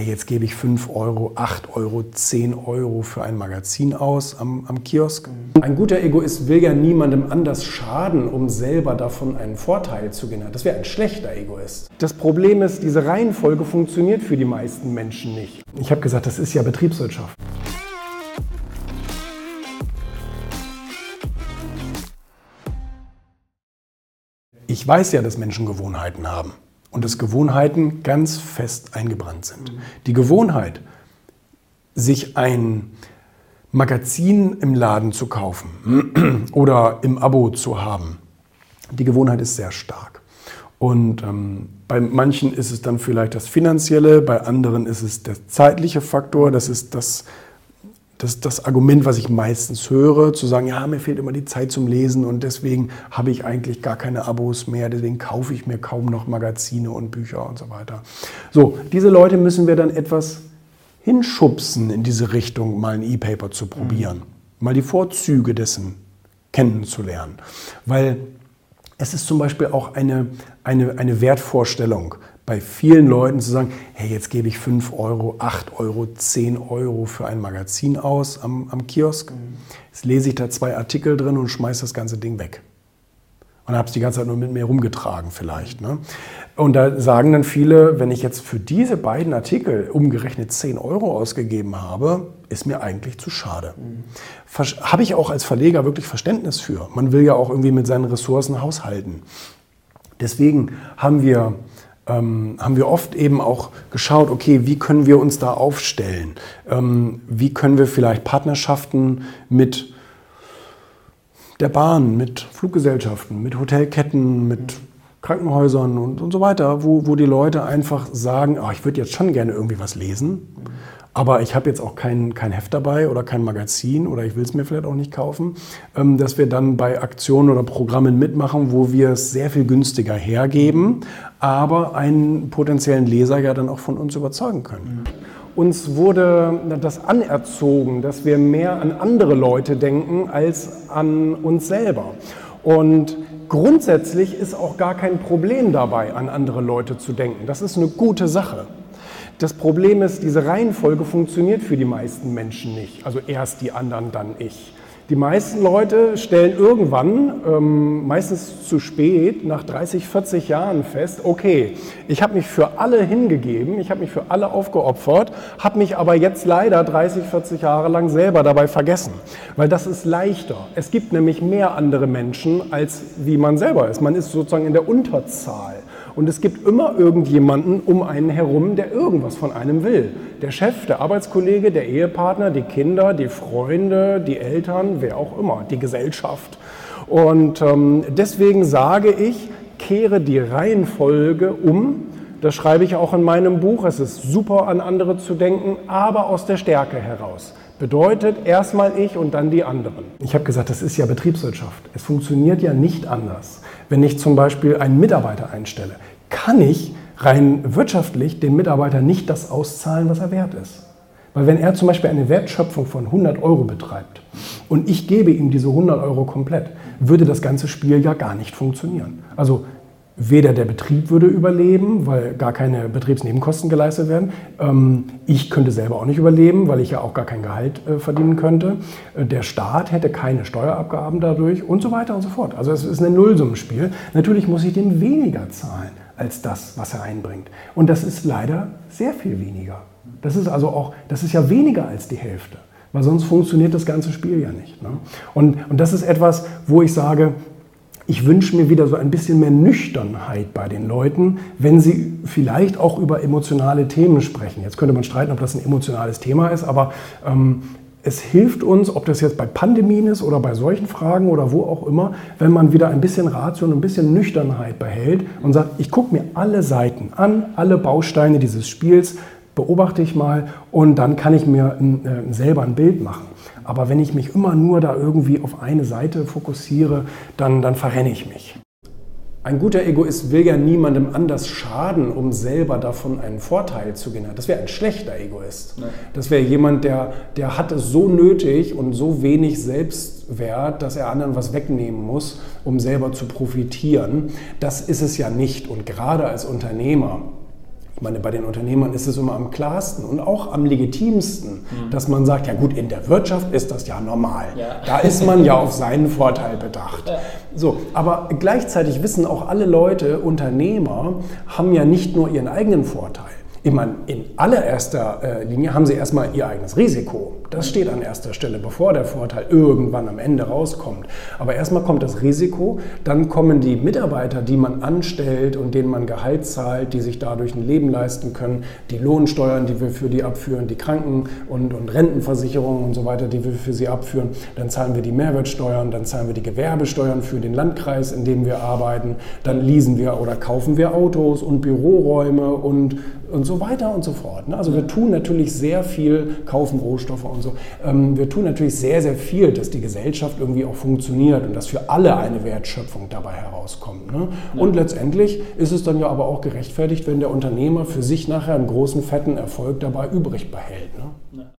hey, jetzt gebe ich 5 Euro, 8 Euro, 10 Euro für ein Magazin aus am, am Kiosk. Ein guter Egoist will ja niemandem anders schaden, um selber davon einen Vorteil zu generieren. Das wäre ein schlechter Egoist. Das Problem ist, diese Reihenfolge funktioniert für die meisten Menschen nicht. Ich habe gesagt, das ist ja Betriebswirtschaft. Ich weiß ja, dass Menschen Gewohnheiten haben und dass Gewohnheiten ganz fest eingebrannt sind. Die Gewohnheit, sich ein Magazin im Laden zu kaufen oder im Abo zu haben, die Gewohnheit ist sehr stark. Und ähm, bei manchen ist es dann vielleicht das Finanzielle, bei anderen ist es der zeitliche Faktor, das ist das das ist das Argument, was ich meistens höre, zu sagen, ja, mir fehlt immer die Zeit zum Lesen und deswegen habe ich eigentlich gar keine Abos mehr, deswegen kaufe ich mir kaum noch Magazine und Bücher und so weiter. So, diese Leute müssen wir dann etwas hinschubsen in diese Richtung, mal ein E-Paper zu probieren, mhm. mal die Vorzüge dessen kennenzulernen. Weil es ist zum Beispiel auch eine, eine, eine Wertvorstellung bei vielen Leuten zu sagen, hey, jetzt gebe ich 5 Euro, 8 Euro, 10 Euro für ein Magazin aus am, am Kiosk. Jetzt lese ich da zwei Artikel drin und schmeiße das ganze Ding weg. Und habe es die ganze Zeit nur mit mir rumgetragen vielleicht. Ne? Und da sagen dann viele, wenn ich jetzt für diese beiden Artikel umgerechnet 10 Euro ausgegeben habe, ist mir eigentlich zu schade. Habe ich auch als Verleger wirklich Verständnis für. Man will ja auch irgendwie mit seinen Ressourcen haushalten. Deswegen haben wir ähm, haben wir oft eben auch geschaut, okay, wie können wir uns da aufstellen? Ähm, wie können wir vielleicht Partnerschaften mit der Bahn, mit Fluggesellschaften, mit Hotelketten, mit Krankenhäusern und, und so weiter, wo, wo die Leute einfach sagen, oh, ich würde jetzt schon gerne irgendwie was lesen. Aber ich habe jetzt auch kein, kein Heft dabei oder kein Magazin oder ich will es mir vielleicht auch nicht kaufen, ähm, dass wir dann bei Aktionen oder Programmen mitmachen, wo wir es sehr viel günstiger hergeben, aber einen potenziellen Leser ja dann auch von uns überzeugen können. Uns wurde das anerzogen, dass wir mehr an andere Leute denken als an uns selber. Und grundsätzlich ist auch gar kein Problem dabei, an andere Leute zu denken. Das ist eine gute Sache. Das Problem ist, diese Reihenfolge funktioniert für die meisten Menschen nicht. Also erst die anderen, dann ich. Die meisten Leute stellen irgendwann, ähm, meistens zu spät, nach 30, 40 Jahren fest, okay, ich habe mich für alle hingegeben, ich habe mich für alle aufgeopfert, habe mich aber jetzt leider 30, 40 Jahre lang selber dabei vergessen. Weil das ist leichter. Es gibt nämlich mehr andere Menschen, als wie man selber ist. Man ist sozusagen in der Unterzahl. Und es gibt immer irgendjemanden um einen herum, der irgendwas von einem will. Der Chef, der Arbeitskollege, der Ehepartner, die Kinder, die Freunde, die Eltern, wer auch immer, die Gesellschaft. Und ähm, deswegen sage ich, kehre die Reihenfolge um. Das schreibe ich auch in meinem Buch. Es ist super, an andere zu denken, aber aus der Stärke heraus. Bedeutet erstmal ich und dann die anderen. Ich habe gesagt, das ist ja Betriebswirtschaft. Es funktioniert ja nicht anders. Wenn ich zum Beispiel einen Mitarbeiter einstelle, kann ich rein wirtschaftlich dem Mitarbeiter nicht das auszahlen, was er wert ist. Weil wenn er zum Beispiel eine Wertschöpfung von 100 Euro betreibt und ich gebe ihm diese 100 Euro komplett, würde das ganze Spiel ja gar nicht funktionieren. Also Weder der Betrieb würde überleben, weil gar keine Betriebsnebenkosten geleistet werden. Ähm, ich könnte selber auch nicht überleben, weil ich ja auch gar kein Gehalt äh, verdienen könnte. Äh, der Staat hätte keine Steuerabgaben dadurch und so weiter und so fort. Also es ist ein Nullsummenspiel. Natürlich muss ich dem weniger zahlen als das, was er einbringt. Und das ist leider sehr viel weniger. Das ist also auch, das ist ja weniger als die Hälfte. Weil sonst funktioniert das ganze Spiel ja nicht. Ne? Und, und das ist etwas, wo ich sage, ich wünsche mir wieder so ein bisschen mehr Nüchternheit bei den Leuten, wenn sie vielleicht auch über emotionale Themen sprechen. Jetzt könnte man streiten, ob das ein emotionales Thema ist, aber ähm, es hilft uns, ob das jetzt bei Pandemien ist oder bei solchen Fragen oder wo auch immer, wenn man wieder ein bisschen Ratio und ein bisschen Nüchternheit behält und sagt, ich gucke mir alle Seiten an, alle Bausteine dieses Spiels, beobachte ich mal und dann kann ich mir äh, selber ein Bild machen. Aber wenn ich mich immer nur da irgendwie auf eine Seite fokussiere, dann, dann verrenne ich mich. Ein guter Egoist will ja niemandem anders schaden, um selber davon einen Vorteil zu generieren. Das wäre ein schlechter Egoist. Nein. Das wäre jemand, der, der hat es so nötig und so wenig Selbstwert, dass er anderen was wegnehmen muss, um selber zu profitieren. Das ist es ja nicht. Und gerade als Unternehmer meine, bei den Unternehmern ist es immer am klarsten und auch am legitimsten, mhm. dass man sagt, ja gut, in der Wirtschaft ist das ja normal. Ja. Da ist man ja auf seinen Vorteil bedacht. Ja. So, aber gleichzeitig wissen auch alle Leute, Unternehmer haben ja nicht nur ihren eigenen Vorteil. Meine, in allererster äh, Linie haben sie erstmal ihr eigenes Risiko. Das steht an erster Stelle, bevor der Vorteil irgendwann am Ende rauskommt. Aber erstmal kommt das Risiko, dann kommen die Mitarbeiter, die man anstellt und denen man Gehalt zahlt, die sich dadurch ein Leben leisten können, die Lohnsteuern, die wir für die abführen, die Kranken- und, und Rentenversicherungen und so weiter, die wir für sie abführen. Dann zahlen wir die Mehrwertsteuern, dann zahlen wir die Gewerbesteuern für den Landkreis, in dem wir arbeiten. Dann leasen wir oder kaufen wir Autos und Büroräume und und so weiter und so fort. Ne? Also wir tun natürlich sehr viel, kaufen Rohstoffe und so. Ähm, wir tun natürlich sehr, sehr viel, dass die Gesellschaft irgendwie auch funktioniert und dass für alle eine Wertschöpfung dabei herauskommt. Ne? Und letztendlich ist es dann ja aber auch gerechtfertigt, wenn der Unternehmer für sich nachher einen großen, fetten Erfolg dabei übrig behält. Ne?